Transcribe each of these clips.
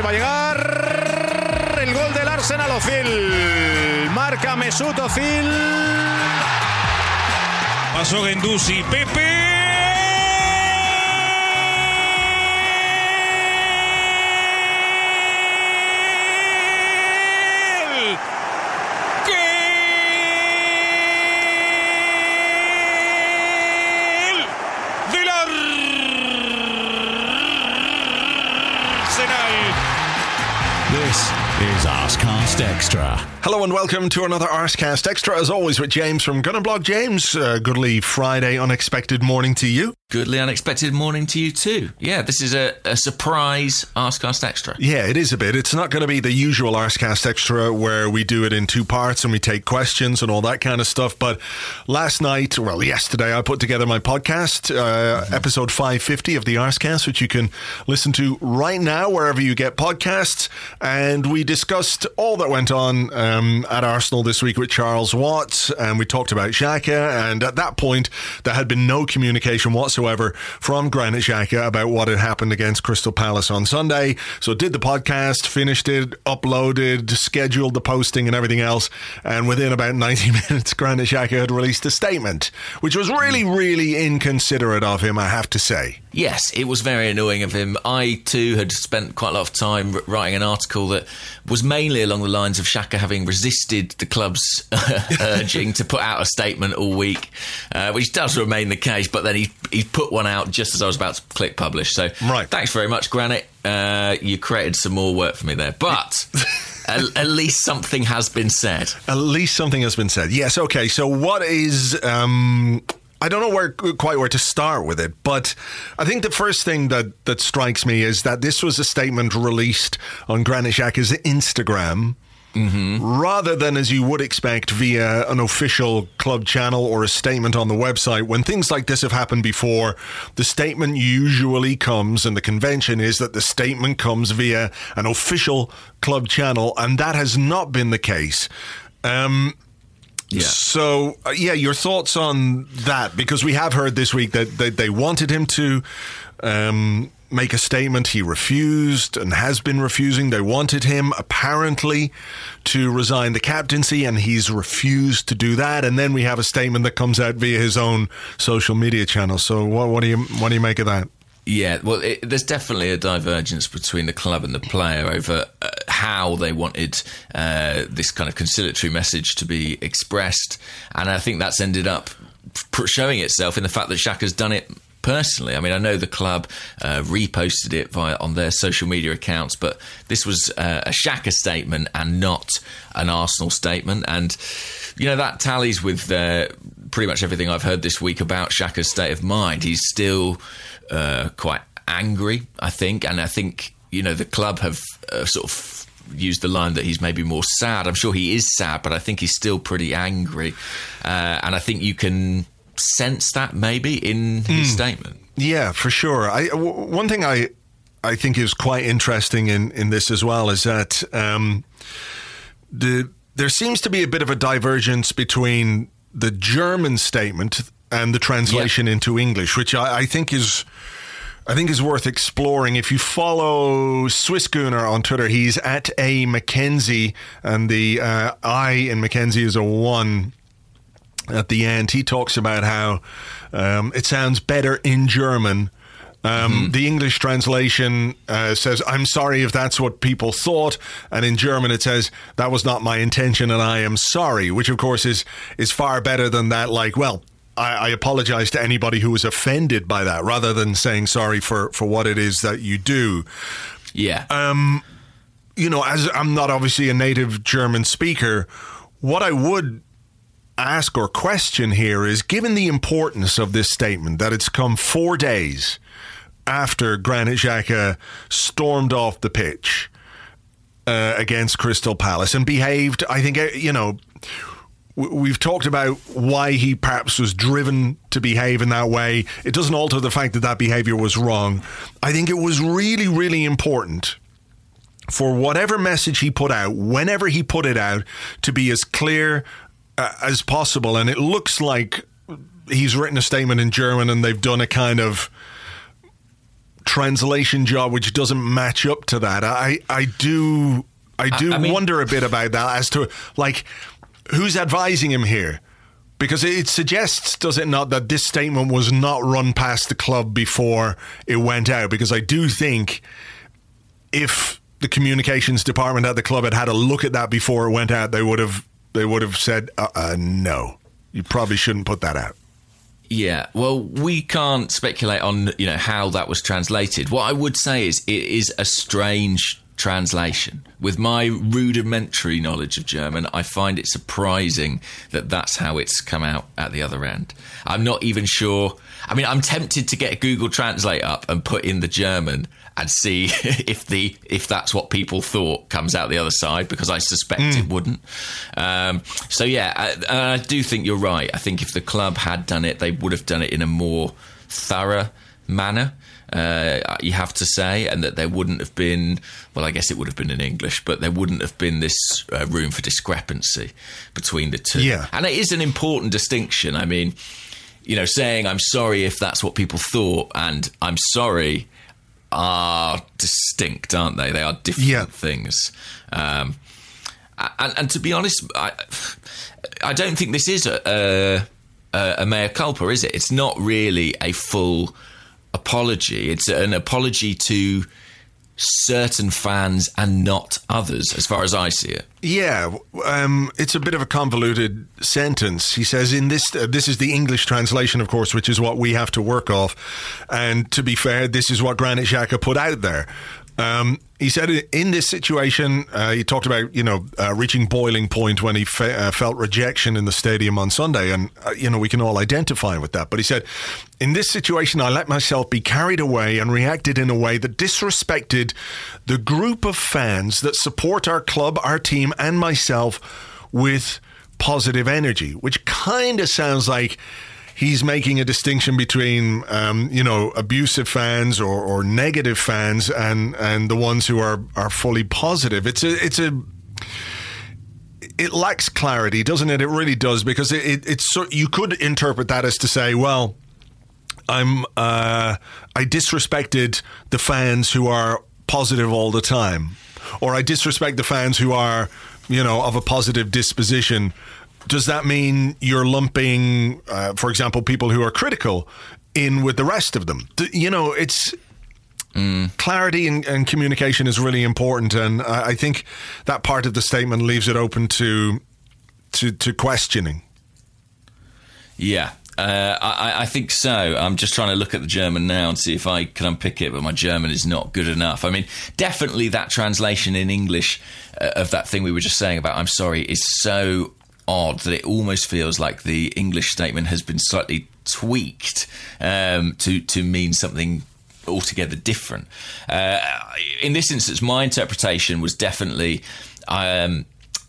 Va a llegar el gol del Arsenal Ozil. Marca Mesut Ozil. Pasó Gendusi, Pepe. This is Arsecast Extra. Hello and welcome to another Arsecast Extra, as always, with James from Gunnerblog. James, uh, goodly Friday, unexpected morning to you. Goodly unexpected morning to you too. Yeah, this is a, a surprise Arsecast Extra. Yeah, it is a bit. It's not going to be the usual Arsecast Extra where we do it in two parts and we take questions and all that kind of stuff. But last night, well, yesterday, I put together my podcast, uh, episode 550 of the Arsecast, which you can listen to right now wherever you get podcasts. And we discussed all that went on um, at Arsenal this week with Charles Watts, and we talked about Xhaka. And at that point, there had been no communication whatsoever from Granit Xhaka about what had happened against Crystal Palace on Sunday. So did the podcast, finished it, uploaded, scheduled the posting and everything else. And within about 90 minutes, Granit Xhaka had released a statement, which was really, really inconsiderate of him, I have to say. Yes, it was very annoying of him. I too had spent quite a lot of time writing an article that was mainly along the lines of Xhaka having resisted the club's urging to put out a statement all week, uh, which does remain the case. But then he he put one out just as I was about to click publish. So Right. thanks very much, Granit. Uh, you created some more work for me there, but. At, at least something has been said. At least something has been said. Yes. Okay. So what is? Um, I don't know where quite where to start with it, but I think the first thing that that strikes me is that this was a statement released on Granit Xhaka's Instagram. Rather than as you would expect via an official club channel or a statement on the website, when things like this have happened before, the statement usually comes, and the convention is that the statement comes via an official club channel, and that has not been the case. Um, Yeah. so, uh, yeah, your thoughts on that? Because we have heard this week that, that they wanted him to um, make a statement. He refused and has been refusing. They wanted him, apparently, to resign the captaincy, and he's refused to do that. And then we have a statement that comes out via his own social media channel. So, what, what do you what do you make of that? Yeah, well, it, there's definitely a divergence between the club and the player over uh, how they wanted uh, this kind of conciliatory message to be expressed, and I think that's ended up showing itself in the fact that Xhaka's done it personally. I mean, I know the club uh, reposted it via on their social media accounts, but this was uh, a Xhaka statement and not an Arsenal statement, and you know that tallies with uh, pretty much everything I've heard this week about Xhaka's state of mind. He's still uh, quite angry, I think, and I think you know the club have uh, sort of used the line that he's maybe more sad. I'm sure he is sad, but I think he's still pretty angry, uh, and I think you can sense that maybe in his statement. Yeah, for sure. I w- one thing I I think is quite interesting in in this as well is that um, the there seems to be a bit of a divergence between the German statement and the translation into English, which I, I think is. I think is worth exploring. If you follow Swiss Swissgooner on Twitter, he's at a Mackenzie, and the uh, I in Mackenzie is a one at the end. He talks about how um, it sounds better in German. Um, The English translation uh, says, I'm sorry if that's what people thought. And in German, it says, that was not my intention and I am sorry, which of course is, is far better than that. Like, well, I, I apologize to anybody who was offended by that rather than saying sorry for, for what it is that you do Yeah, you know, as I'm not obviously a native German speaker, what I would ask or question here is given the importance of this statement that it's come four days after Granit Xhaka stormed off the pitch uh, against Crystal Palace and behaved, I think, uh, you know, we've talked about why he perhaps was driven to behave in that way. It doesn't alter the fact that that behavior was wrong. I think it was really, really important for whatever message he put out, whenever he put it out, to be as clear uh, as possible. And it looks like he's written a statement in German and they've done a kind of translation job which doesn't match up to that. I, I do I do I, I mean, wonder a bit about that as to like who's advising him here? Because it suggests, does it not, that this statement was not run past the club before it went out? Because I do think if the communications department at the club had had a look at that before it went out, they would have they would have said, uh, uh, "No, you probably shouldn't put that out." Yeah, well, we can't speculate on you know how that was translated. What I would say is it is a strange translation. With my rudimentary knowledge of German, I find it surprising that that's how it's come out at the other end. I'm not even sure. I mean, I'm tempted to get Google Translate up and put in the German and see if the if that's what people thought comes out the other side because I suspect mm. it wouldn't. Um, so yeah, I, I do think you're right. I think if the club had done it, they would have done it in a more thorough manner uh, you have to say, and that there wouldn't have been, well, I guess it would have been in English, but there wouldn't have been this uh, room for discrepancy between the two. Yeah. And it is an important distinction. I mean, you know, saying I'm sorry if that's what people thought, and I'm sorry are distinct, aren't they? They are different yeah. things. Um, and, and, to be honest, I, I don't think this is a, a, a mea culpa, is it? It's not really a full apology. It's an apology to certain fans and not others, as far as I see it. Yeah, um, it's a bit of a convoluted sentence. He says in this, uh, this is the English translation, of course, which is what we have to work off. And to be fair, this is what Granit Xhaka put out there. Um, he said in this situation, uh, he talked about you know uh, reaching boiling point when he fe- uh, felt rejection in the stadium on Sunday, and uh, you know we can all identify with that. But he said, in this situation, I let myself be carried away and reacted in a way that disrespected the group of fans that support our club, our team, and myself with positive energy, which kind of sounds like he's making a distinction between um, you know abusive fans or, or negative fans and and the ones who are are fully positive. It's a it's a it lacks clarity, doesn't it? It really does because it, it it's so you could interpret that as to say, well, I'm uh, I disrespected the fans who are positive all the time, or I disrespect the fans who are you know of a positive disposition does that mean you're lumping, uh, for example, people who are critical in with the rest of them? You know, it's Mm. Clarity and, and, communication is really important, and I, I, think that part of the statement leaves it open to to, to questioning. Yeah, uh, I, I, think so. I'm just trying to look at the German now and see if I can unpick it, but my German is not good enough. I mean, definitely that translation in English uh, of that thing we were just saying about "I'm sorry" is so odd that it almost feels like the English statement has been slightly tweaked um, to to mean something altogether different. Uh, in this instance, my interpretation was definitely, um,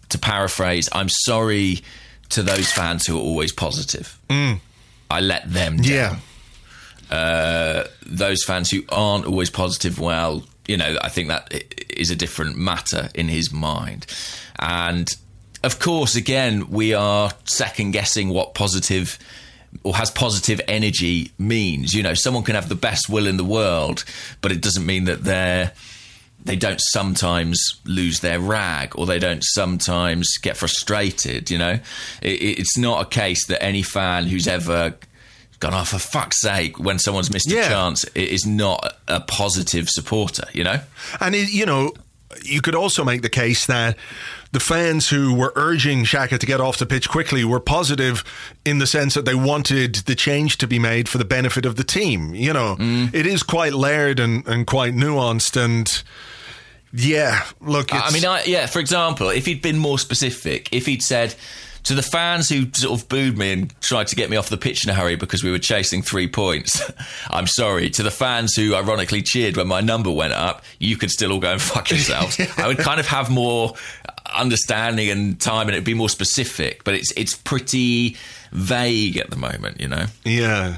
to paraphrase, I'm sorry to those fans who are always positive. Mm. I let them down. Yeah. Uh, those fans who aren't always positive, well, you know, I think that is a different matter in his mind. And of course, again, we are second guessing what positive or has positive energy means. You know, someone can have the best will in the world, but it doesn't mean that they're they don't sometimes lose their rag or they don't sometimes get frustrated. You know, it, it's not a case that any fan who's ever gone, oh, for fuck's sake, when someone's missed yeah. a chance, is not a positive supporter, you know? And, it, you know, you could also make the case that the fans who were urging Xhaka to get off the pitch quickly were positive in the sense that they wanted the change to be made for the benefit of the team. You know, mm. it is quite layered and, and quite nuanced and. Yeah, look. It's I mean, I, yeah. For example, if he'd been more specific, if he'd said, to the fans who sort of booed me and tried to get me off the pitch in a hurry because we were chasing three points, I'm sorry. To the fans who ironically cheered when my number went up, you could still all go and fuck yourselves. I would kind of have more understanding and time and it'd be more specific, but it's it's pretty vague at the moment, you know? Yeah.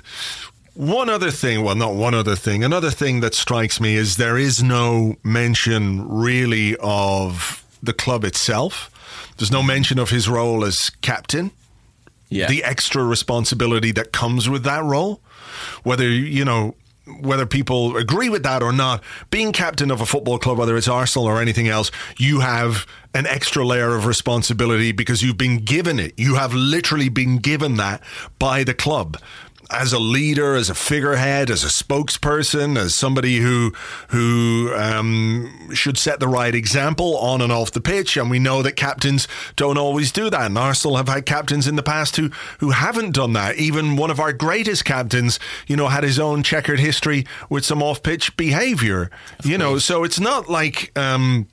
One other thing, well, not one other thing, another thing that strikes me is there is no mention really of the club itself. There's no mention of his role as captain, Yeah. the extra responsibility that comes with that role. Whether, you know, whether people agree with that or not, being captain of a football club, whether it's Arsenal or anything else, you have an extra layer of responsibility because you've been given it. You have literally been given that by the club. As a leader, as a figurehead, as a spokesperson, as somebody who who um, should set the right example on and off the pitch, and we know that captains don't always do that. And Arsenal have had captains in the past who who haven't done that. Even one of our greatest captains, you know, had his own checkered history with some off-pitch behaviour. You know, so it's not like. Um,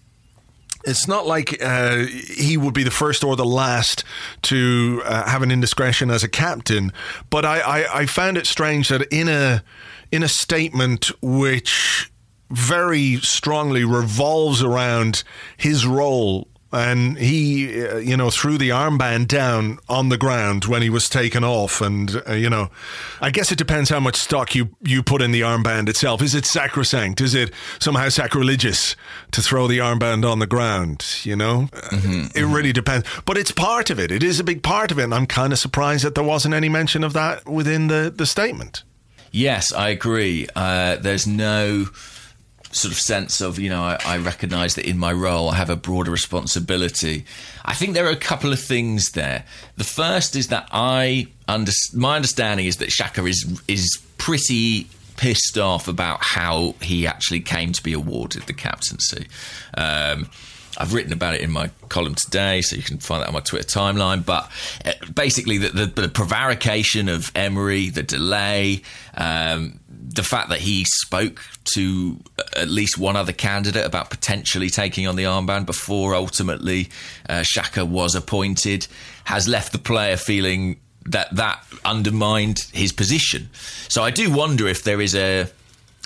it's not like uh, he would be the first or the last to uh, have an indiscretion as a captain, but I, I, I found it strange that in a in a statement which very strongly revolves around his role and he, uh, you know, threw the armband down on the ground when he was taken off. And, uh, you know, I guess it depends how much stock you, you put in the armband itself. Is it sacrosanct? Is it somehow sacrilegious to throw the armband on the ground? You know, it really depends. But it's part of it. It is a big part of it. And I'm kind of surprised that there wasn't any mention of that within the, the statement. Yes, I agree. Uh, there's no sort of sense of, you know, I, I recognise that in my role I have a broader responsibility. I think there are a couple of things there. The first is that I under, my understanding is that Xhaka is is pretty pissed off about how he actually came to be awarded the captaincy. Um, I've written about it in my column today, so you can find that on my Twitter timeline. But uh, basically, the, the, the prevarication of Emery, the delay, um, the fact that he spoke to at least one other candidate about potentially taking on the armband before ultimately uh, Xhaka was appointed has left the player feeling that that undermined his position. So I do wonder if there is a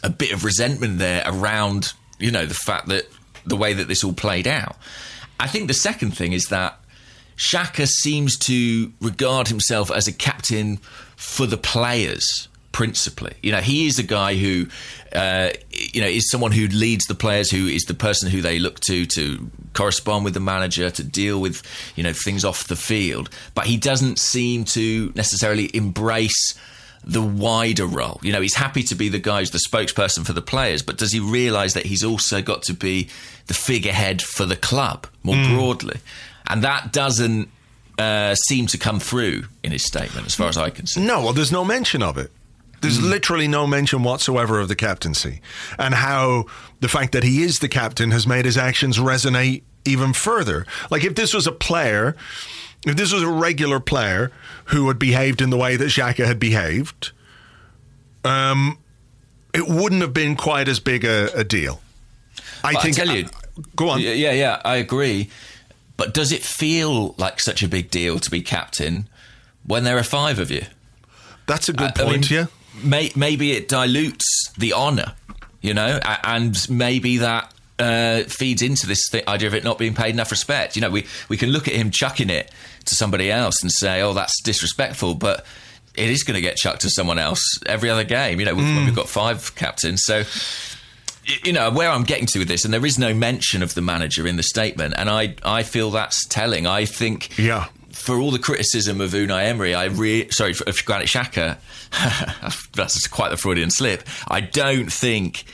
a bit of resentment there around you know the fact that the way that this all played out. I think the second thing is that Xhaka seems to regard himself as a captain for the players principally. You know, he is a guy who, uh, you know, is someone who leads the players, who is the person who they look to to correspond with the manager, to deal with, you know, things off the field. But he doesn't seem to necessarily embrace the wider role. You know, he's happy to be the guy who's the spokesperson for the players, but does he realise that he's also got to be the figurehead for the club more broadly? And that doesn't uh, seem to come through in his statement, as far as I can see. No, well, there's no mention of it. There's literally no mention whatsoever of the captaincy and how the fact that he is the captain has made his actions resonate even further. Like if this was a player, if this was a regular player who had behaved in the way that Xhaka had behaved, um, it wouldn't have been quite as big a, a deal. I But I think. tell you- go on. Yeah, yeah, I agree. But does it feel like such a big deal to be captain when there are five of you? That's a good I- I point. mean, yeah. May, maybe it dilutes the honour, you know, and maybe that uh, feeds into this th- idea of it not being paid enough respect. You know, we, we can look at him chucking it to somebody else and say, oh, that's disrespectful, but it is going to get chucked to someone else every other game, you know, we've, when we've got five captains. So, you know, where I'm getting to with this, and there is no mention of the manager in the statement, and I, I feel that's telling. I think Yeah. For all the criticism of Unai Emery, I re- sorry of Granit Xhaka, that's quite the Freudian slip. I don't think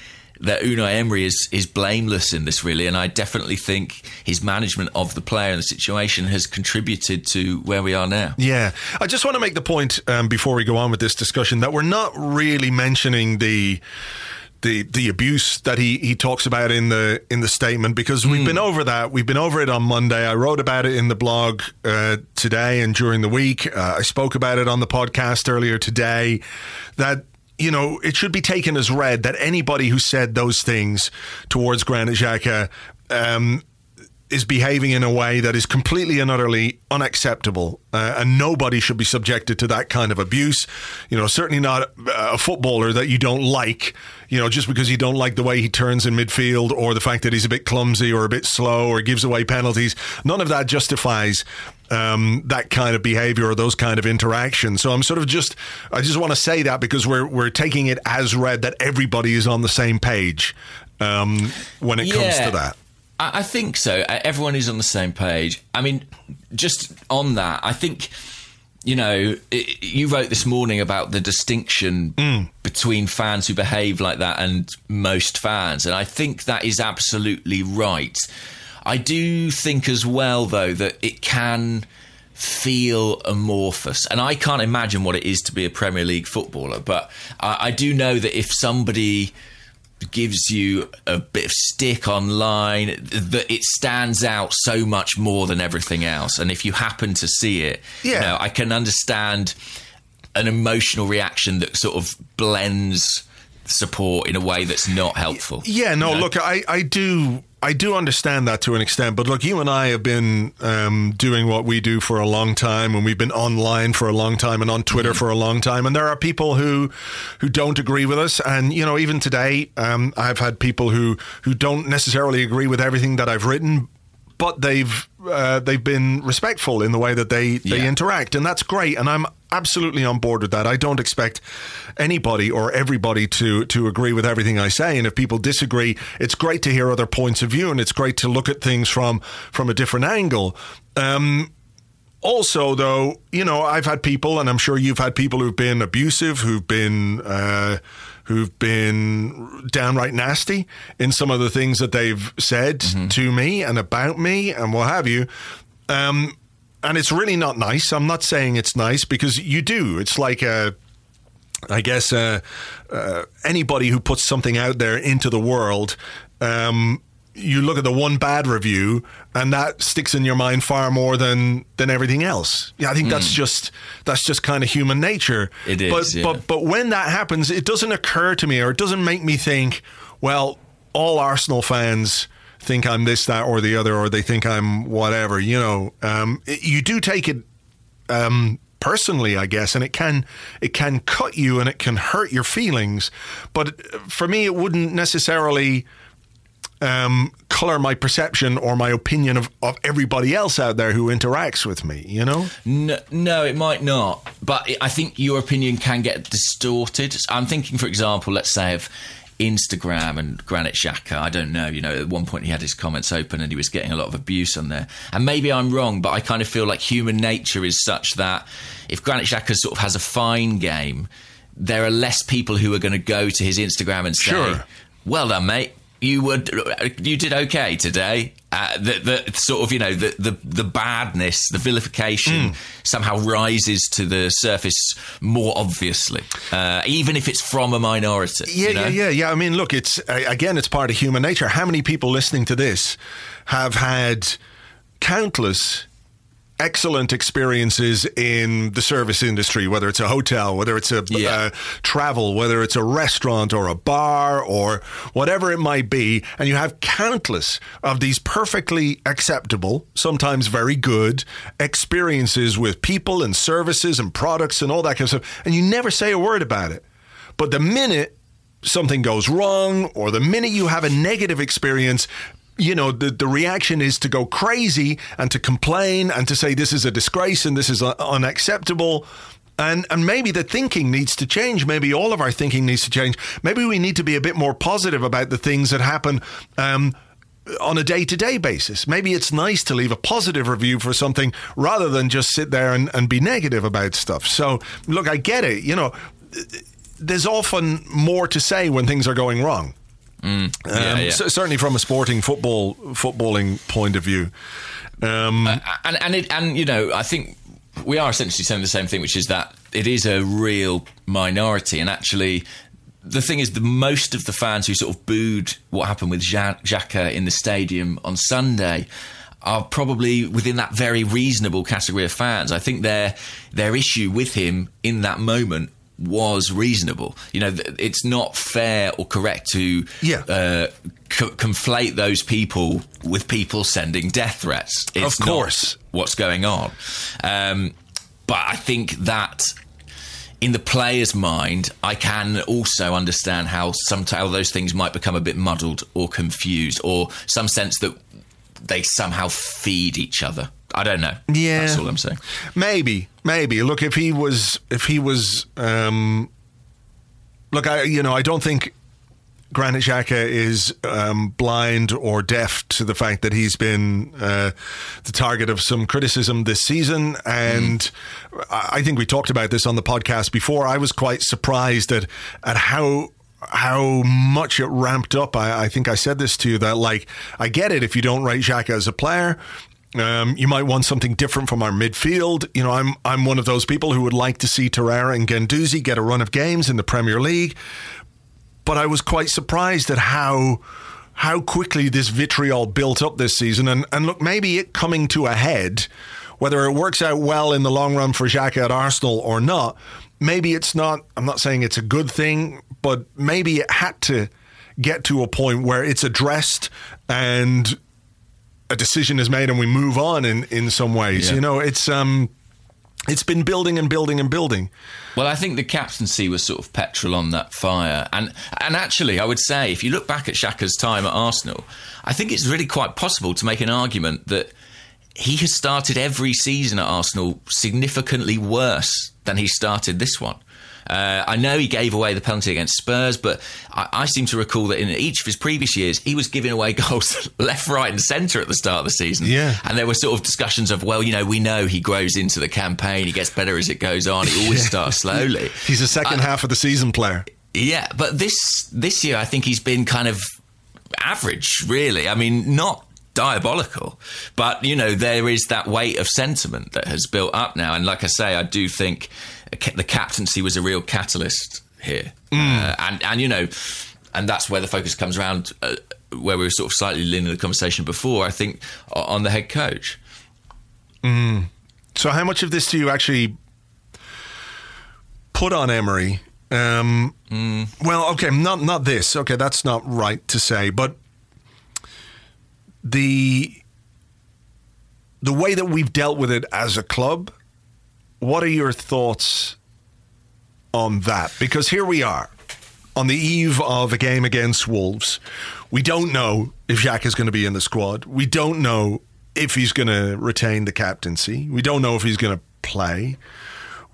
that Unai Emery is is blameless in this really, and I definitely think his management of the player and the situation has contributed to where we are now. Yeah, I just want to make the point um, before we go on with this discussion that we're not really mentioning the the the abuse that he, he talks about in the in the statement because we've been over that. We've been over it on Monday. I wrote about it in the blog uh, today and during the week. Uh, I spoke about it on the podcast earlier today. That you know it should be taken as read that anybody who said those things towards Granit Xhaka. Um, is behaving in a way that is completely and utterly unacceptable, uh, and nobody should be subjected to that kind of abuse. You know, certainly not a footballer that you don't like. You know, just because you don't like the way he turns in midfield, or the fact that he's a bit clumsy, or a bit slow, or gives away penalties. None of that justifies um, that kind of behavior or those kind of interactions. So I'm sort of just, I just want to say that because we're we're taking it as read that everybody is on the same page um, when it comes to that. I, I think so. Everyone is on the same page. I mean, just on that, I think you know, it, you wrote this morning about the distinction Mm. between fans who behave like that and most fans, and I think that is absolutely right. I do think as well, though, that it can feel amorphous, and I can't imagine what it is to be a Premier League footballer, but I, I do know that if somebody gives you a bit of stick online that it stands out so much more than everything else and if you happen to see it you Yeah. know, i can understand an emotional reaction that sort of blends support in a way that's not helpful Yeah, no, you know? look, I, I do I do understand that to an extent, but look, you and I have been um, doing what we do for a long time, and we've been online for a long time, and on Twitter for a long time, and there are people who who don't agree with us, and you know, even today, um, I've had people who who don't necessarily agree with everything that I've written, but they've uh, they've been respectful in the way that they they Yeah. interact, and that's great. And I'm absolutely on board with that. I don't expect anybody or everybody to to agree with everything I say. And if people disagree, it's great to hear other points of view, and it's great to look at things from from a different angle. Um, also, though, you know, I've had people, and I'm sure you've had people who've been abusive, who've been uh, who've been downright nasty in some of the things that they've said to me and about me and what have you. Um, and it's really not nice. I'm not saying it's nice because you do. It's like a. I guess uh, uh, anybody who puts something out there into the world, um, you look at the one bad review, and that sticks in your mind far more than than everything else. Yeah, I think that's just that's just kind of human nature. It is, but yeah. but but when that happens, it doesn't occur to me, or it doesn't make me think, well, all Arsenal fans think I'm this, that, or the other, or they think I'm whatever. You know, um, it- you do take it um, personally, I guess, and it can it can cut you and it can hurt your feelings. But for me, it wouldn't necessarily um, color my perception or my opinion of, of everybody else out there who interacts with me. You know? No, no, it might not. But I think your opinion can get distorted. I'm thinking, for example, let's say of Instagram and Granit Xhaka. I don't know. You know, at one point he had his comments open and he was getting a lot of abuse on there. And maybe I'm wrong, but I kind of feel like human nature is such that if Granit Xhaka sort of has a fine game, there are less people who are going to go to his Instagram and say, Sure. "Well done, mate." You would, you did okay today. Uh, the, the sort of, you know, the, the the badness, the vilification somehow rises to the surface more obviously, uh, even if it's from a minority. Yeah, you know? yeah, yeah, yeah. I mean, look, it's uh, again, it's part of human nature. How many people listening to this have had countless excellent experiences in the service industry, whether it's a hotel, whether it's a Yeah. uh, travel, whether it's a restaurant or a bar or whatever it might be, and you have countless of these perfectly acceptable, sometimes very good experiences with people and services and products and all that kind of stuff, and you never say a word about it. But the minute something goes wrong or the minute you have a negative experience, you know, the, the reaction is to go crazy and to complain and to say this is a disgrace and this is unacceptable. And, and maybe the thinking needs to change. Maybe all of our thinking needs to change. Maybe we need to be a bit more positive about the things that happen um, on a day to day basis. Maybe it's nice to leave a positive review for something rather than just sit there and, and be negative about stuff. So, look, I get it. You know, there's often more to say when things are going wrong. Um, yeah, yeah. c- certainly from a sporting football footballing point of view. Um, and and it, and you know, I think we are essentially saying the same thing, which is that it is a real minority, and actually. The thing is, the most of the fans who sort of booed what happened with Xhaka in the stadium on Sunday are probably within that very reasonable category of fans. I think their their issue with him in that moment was reasonable. You know, it's not fair or correct to Yeah. uh, co- conflate those people with people sending death threats. It's Of course. what's going on. Um, but I think that in the player's mind, I can also understand how some how those things might become a bit muddled or confused, or some sense that they somehow feed each other. I don't know. Yeah. that's all I'm saying. Maybe, maybe. Look, if he was, if he was, um, look, I, you know, I don't think Granit Xhaka is um, blind or deaf to the fact that he's been uh, the target of some criticism this season, and I I think we talked about this on the podcast before. I was quite surprised at at how how much it ramped up. I, I think I said this to you that like I get it if you don't rate Xhaka as a player. Um, you might want something different from our midfield. You know, I'm I'm one of those people who would like to see Torreira and Guendouzi get a run of games in the Premier League but I was quite surprised at how how quickly this vitriol built up this season. And and look, maybe it coming to a head, whether it works out well in the long run for Xhaka at Arsenal or not, maybe it's not. I'm not saying it's a good thing, but maybe it had to get to a point where it's addressed and a decision is made and we move on in in some ways. Yeah. You know, it's um. It's been building and building and building. Well, I think the captaincy was sort of petrol on that fire, and and actually, I would say if you look back at Xhaka's time at Arsenal, I think it's really quite possible to make an argument that he has started every season at Arsenal significantly worse than he started this one. Uh, I know he gave away the penalty against Spurs, but I, I seem to recall that in each of his previous years, he was giving away goals left, right, and centre at the start of the season. Yeah. And there were sort of discussions of, well, you know, we know he grows into the campaign, he gets better as it goes on, he always starts slowly. He's a second half of the season player. Yeah, but this this year I think he's been kind of average, really. I mean, not diabolical, but you know there is that weight of sentiment that has built up now, and like I say, I do think the captaincy was a real catalyst here, uh, and and you know, and that's where the focus comes around. Uh, where we were sort of slightly leaning the conversation before, I think on the head coach. So, how much of this do you actually put on Emery? Um, Well, okay, not not this. Okay, that's not right to say, but the the way that we've dealt with it as a club. What are your thoughts on that? Because here we are on the eve of a game against Wolves. We don't know if Jack is going to be in the squad. We don't know if he's going to retain the captaincy. We don't know if he's going to play.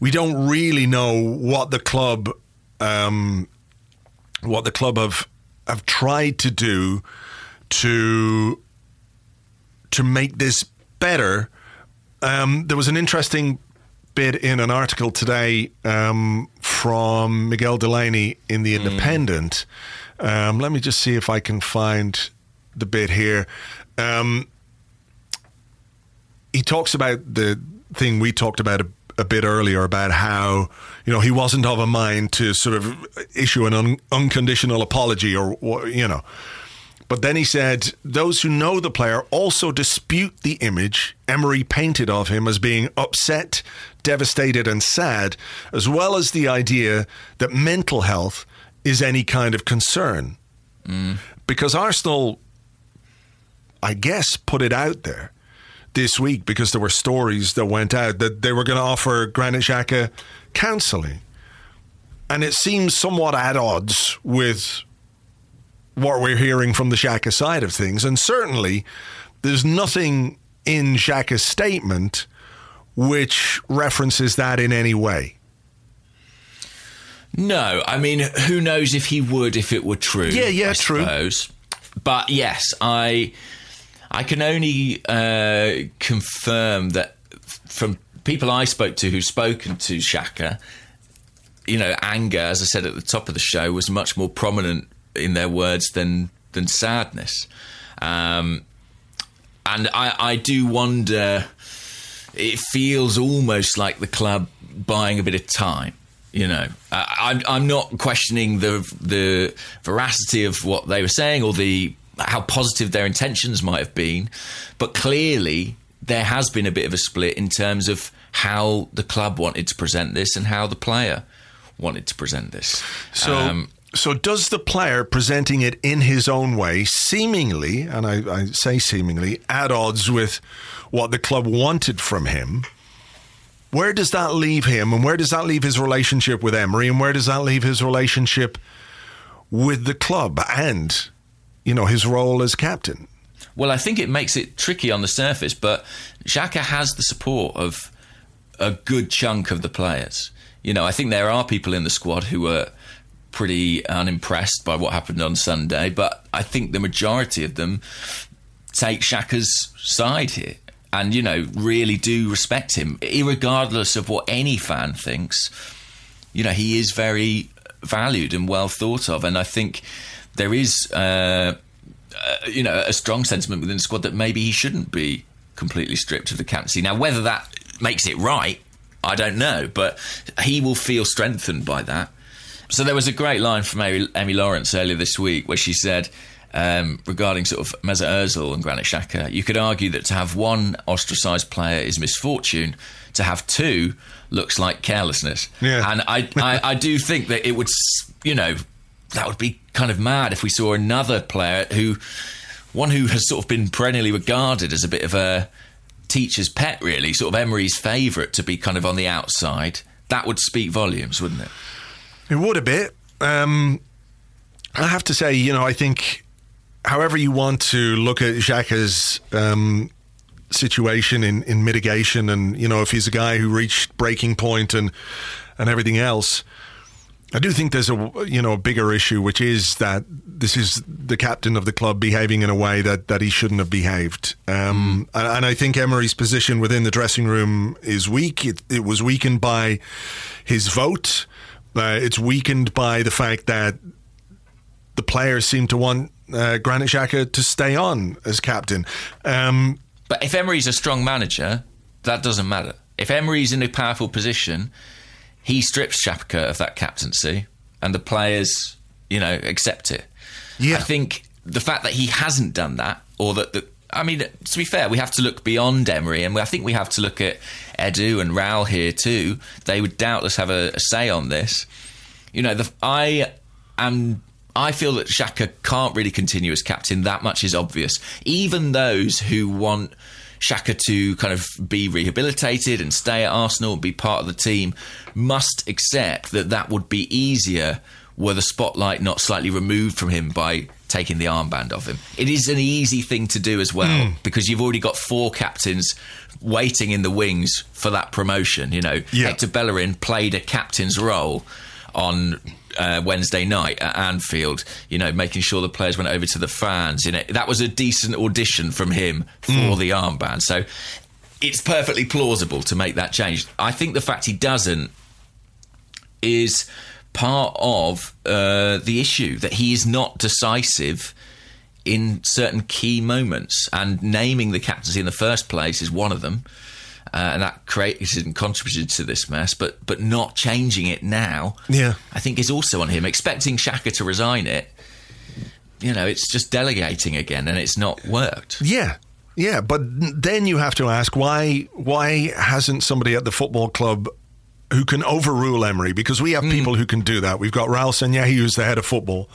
We don't really know what the club, um, what the club have have tried to do to to make this better. Um, there was an interesting bit in an article today um, from Miguel Delaney in the Independent. Um, let me just see if I can find the bit here. Um, he talks about the thing we talked about a, a bit earlier about how you know he wasn't of a mind to sort of issue an un, unconditional apology or you know. But then he said, those who know the player also dispute the image Emery painted of him as being upset, devastated, and sad, as well as the idea that mental health is any kind of concern. Because Arsenal, I guess, put it out there this week because there were stories that went out that they were going to offer Granit Xhaka counselling. And it seems somewhat at odds with what we're hearing from the Xhaka side of things. And certainly, there's nothing in Xhaka's statement which references that in any way. No, I mean, who knows if he would if it were true? Yeah, yeah, I true. Suppose. But yes, I I can only uh, confirm that from people I spoke to who've spoken to Xhaka, you know, anger, as I said at the top of the show, was much more prominent in their words than than sadness. Um, and I, I do wonder. It feels almost like the club buying a bit of time. You know, I'm I'm not questioning the the veracity of what they were saying or the how positive their intentions might have been, but clearly there has been a bit of a split in terms of how the club wanted to present this and how the player wanted to present this. So, Um, so does the player presenting it in his own way, seemingly, and I, I say seemingly, at odds with what the club wanted from him? Where does that leave him, and where does that leave his relationship with Emery, and where does that leave his relationship with the club, and you know his role as captain? Well, I think it makes it tricky on the surface, but Xhaka has the support of a good chunk of the players. You know, I think there are people in the squad who were pretty unimpressed by what happened on Sunday, but I think the majority of them take Xhaka's side here and, you know, really do respect him, regardless of what any fan thinks. You know, he is very valued and well thought of, and I think there is. Uh, uh, you know, a strong sentiment within the squad that maybe he shouldn't be completely stripped of the captaincy. Now, whether that makes it right, I don't know, but he will feel strengthened by that. So there was a great line from Amy, Lawrence earlier this week where she said, um, regarding sort of Mesut Ozil and Granit Xhaka, you could argue that to have one ostracised player is misfortune, to have two looks like carelessness. Yeah. And I, I, I do think that it would, you know, that would be kind of mad if we saw another player who, one who has sort of been perennially regarded as a bit of a teacher's pet, really, sort of Emery's favourite to be kind of on the outside. That would speak volumes, wouldn't it? It would a bit. Um, I have to say, you know, I think, however you want to look at Xhaka's um, situation in, in mitigation, and you know, if he's a guy who reached breaking point and and everything else, I do think there's a you know a bigger issue, which is that this is the captain of the club behaving in a way that, that he shouldn't have behaved, um, and, and I think Emery's position within the dressing room is weak. It, it was weakened by his vote. Uh, it's weakened by the fact that the players seem to want uh, Granit Xhaka to stay on as captain. Um, But if Emery's a strong manager, that doesn't matter. If Emery's in a powerful position, he strips Xhaka of that captaincy, and the players, you know, accept it. Yeah. I think the fact that he hasn't done that, or that the I mean, to be fair, we have to look beyond Emery, and I think we have to look at Edu and Raul here too. They would doubtless have a, a say on this. You know, the, I am. I feel that Xhaka can't really continue as captain. That much is obvious. Even those who want Xhaka to kind of be rehabilitated and stay at Arsenal and be part of the team must accept that that would be easier were the spotlight not slightly removed from him by taking the armband off him. It is an easy thing to do as well because you've already got four captains waiting in the wings for that promotion. You know, Yeah. Hector Bellerin played a captain's role on uh, Wednesday night at Anfield. You know, making sure the players went over to the fans. You know, that was a decent audition from him for the armband. So it's perfectly plausible to make that change. I think the fact he doesn't is part of uh, the issue that he is not decisive in certain key moments, and naming the captaincy in the first place is one of them. Uh, and that created and contributed to this mess, but but not changing it now, Yeah. I think is also on him. Expecting Xhaka to resign it, you know, it's just delegating again, and it's not worked. Yeah, yeah, but then you have to ask why why hasn't somebody at the football club who can overrule Emery? Because we have hmm. people who can do that. We've got Raul Sanllehi, who's the head of football,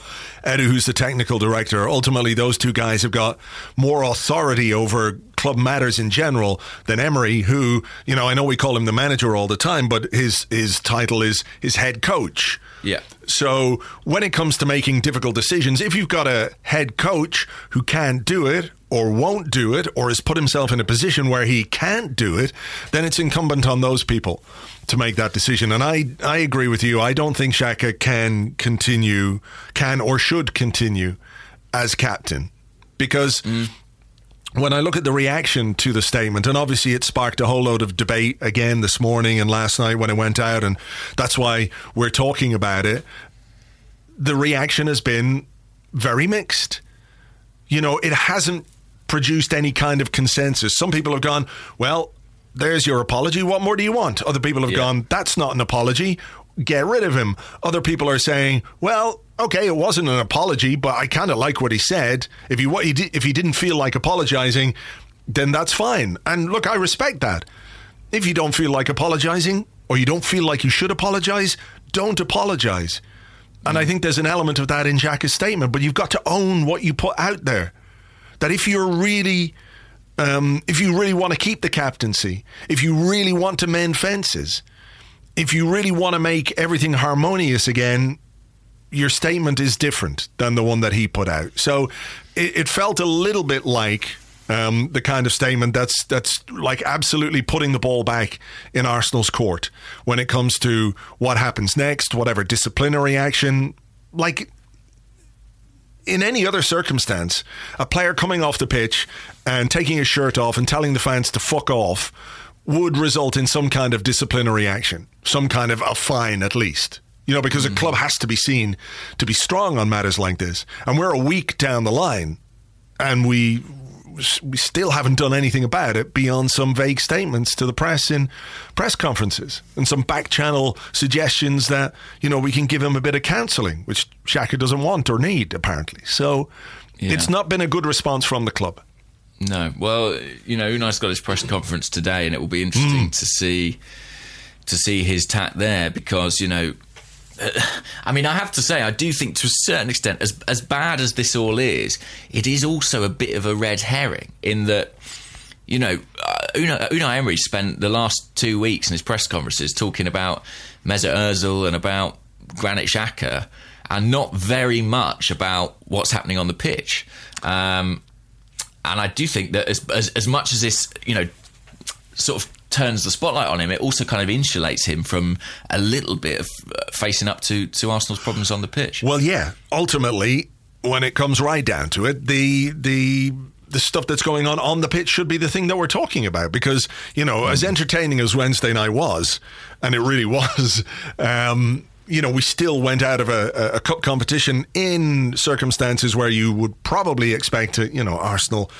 Edu, who's the technical director. Ultimately, those two guys have got more authority over club matters in general than Emery, who you know I know we call him the manager all the time, but his his title is his head coach. Yeah. So when it comes to making difficult decisions, if you've got a head coach who can't do it or won't do it or has put himself in a position where he can't do it, then it's incumbent on those people to make that decision. And I, I agree with you. I don't think Xhaka can continue, can or should continue as captain because mm. when I look at the reaction to the statement, and obviously it sparked a whole load of debate again this morning and last night when it went out, and that's why we're talking about it. The reaction has been very mixed. You know, it hasn't produced any kind of consensus. Some people have gone, well, there's your apology. What more do you want? Other people have Yeah. gone, that's not an apology. Get rid of him. Other people are saying, well, okay, it wasn't an apology, but I kind of like what he said. If he, what he did, if he didn't feel like apologizing, then that's fine. And look, I respect that. If you don't feel like apologizing or you don't feel like you should apologize, don't apologize. And I mm. think there's an element of that in Xhaka's statement, but you've got to own what you put out there. That if you're really, um, if you really want to keep the captaincy, if you really want to mend fences, if you really want to make everything harmonious again, your statement is different than the one that he put out. So it, it felt a little bit like um, the kind of statement that's that's like absolutely putting the ball back in Arsenal's court when it comes to what happens next, whatever disciplinary action. Like in any other circumstance, a player coming off the pitch and taking his shirt off and telling the fans to fuck off would result in some kind of disciplinary action, some kind of a fine at least. You know, because a club has to be seen to be strong on matters like this. And we're a week down the line and we we still haven't done anything about it beyond some vague statements to the press in press conferences and some back channel suggestions that you know we can give him a bit of counselling, which Xhaka doesn't want or need apparently. So Yeah. it's not been a good response from the club. No. Well, you know, Unai's got his press conference today, and it will be interesting hmm. to see to see his tack there because you know. I mean, I have to say, I do think to a certain extent, as as bad as this all is, it is also a bit of a red herring in that, you know, uh, Unai, Unai Emery spent the last two weeks in his press conferences talking about Mesut Ozil and about Granit Xhaka, and not very much about what's happening on the pitch. Um, and I do think that as, as as much as this, you know, sort of turns the spotlight on him, it also kind of insulates him from a little bit of uh, facing up to to Arsenal's problems on the pitch. Well, yeah. Ultimately, when it comes right down to it, the the the stuff that's going on on the pitch should be the thing that we're talking about because you know, as entertaining as Wednesday night was, and it really was. Um, you know, we still went out of a, a, a cup competition in circumstances where you would probably expect, to, you know, Arsenal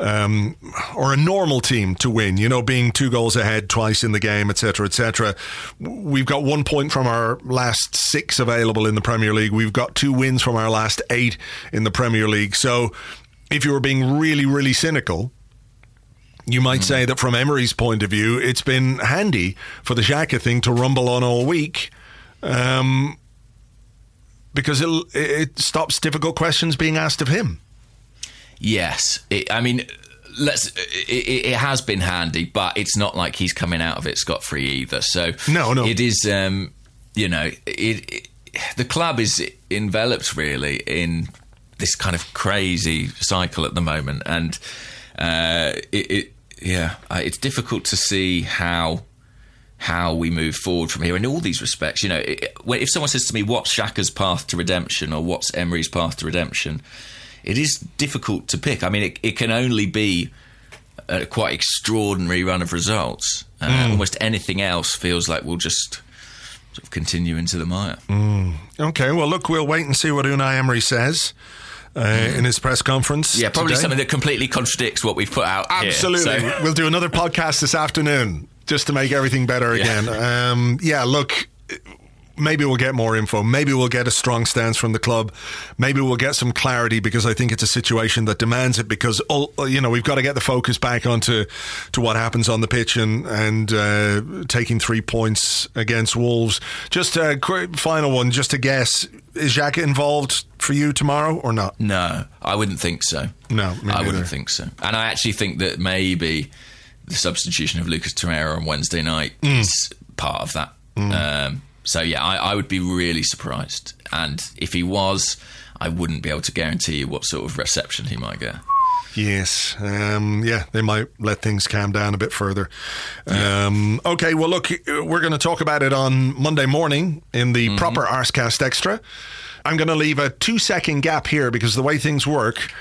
um, or a normal team to win. You know, being two goals ahead twice in the game, etc., etc. We've got one point from our last six available in the Premier League. We've got two wins from our last eight in the Premier League. So, if you were being really, really cynical, you might say that from Emery's point of view, it's been handy for the Xhaka thing to rumble on all week um, because it'll, it stops difficult questions being asked of him. Yes, it, I mean, let's. It, it it has been handy, but it's not like he's coming out of it scot free either. So No, no. it is. Um, you know, it, it the club is enveloped really in this kind of crazy cycle at the moment, and uh, it, it yeah, uh, it's difficult to see how how we move forward from here in all these respects. You know, it, if someone says to me, "What's Xhaka's path to redemption?" or "What's Emery's path to redemption?" it is difficult to pick. I mean, it, it can only be a quite extraordinary run of results. Uh, Almost anything else feels like we'll just sort of continue into the mire. Okay, well, look, we'll wait and see what Unai Emery says uh, in his press conference. Yeah, probably today. something that completely contradicts what we've put out. here. Absolutely. So- we'll do another podcast this afternoon just to make everything better Yeah. again. Um, yeah, look, maybe we'll get more info. Maybe we'll get a strong stance from the club. Maybe we'll get some clarity because I think it's a situation that demands it because, ul- you know, we've got to get the focus back onto to what happens on the pitch and, and uh, taking three points against Wolves. Just a quick final one, just to guess, is Xhaka involved for you tomorrow or not? No, I wouldn't think so. No, I wouldn't think so. And I actually think that maybe the substitution of Lucas Torreira on Wednesday night Mm. is part of that. Um, so yeah, I, I would be really surprised. And if he was, I wouldn't be able to guarantee you what sort of reception he might get. Yes. Um, yeah, they might let things calm down a bit further. Um, okay, well, look, we're going to talk about it on Monday morning in the proper Arsecast Extra. I'm going to leave a two second gap here because the way things work,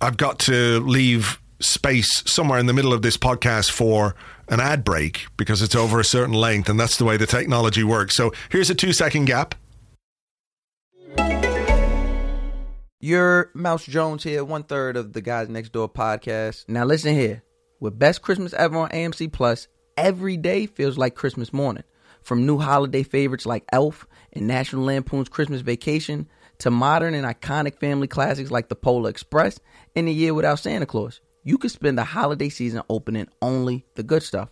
I've got to leave space somewhere in the middle of this podcast for an ad break because it's over a certain length, and that's the way the technology works. So here's a two second gap. Your Mouse Jones here, one third of the Guys Next Door podcast. Now listen here. With best Christmas ever on AMC Plus, every day feels like Christmas morning. From new holiday favorites like Elf and National Lampoon's Christmas Vacation to modern and iconic family classics like The Polar Express and The Year Without Santa Claus, you could spend the holiday season opening only the good stuff.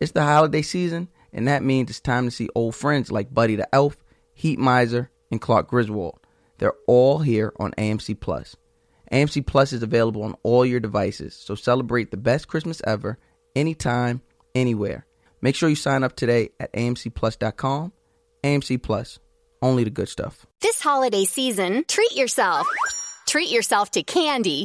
It's the holiday season, and that means it's time to see old friends like Buddy the Elf, Heat Miser, and Clark Griswold. They're all here on AMC Plus. AMC Plus is available on all your devices, so celebrate the best Christmas ever, anytime, anywhere. Make sure you sign up today at amcplus.com. AMC Plus, only the good stuff. This holiday season, treat yourself. Treat yourself to candy.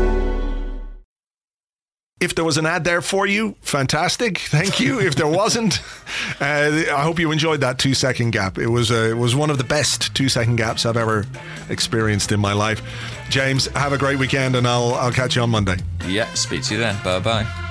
If there was an ad there for you, fantastic. Thank you. if there wasn't, uh, I hope you enjoyed that two second gap. It was uh, it was one of the best two second gaps I've ever experienced in my life. James, have a great weekend, and I'll I'll catch you on Monday. Yeah, speak to you then. Bye bye.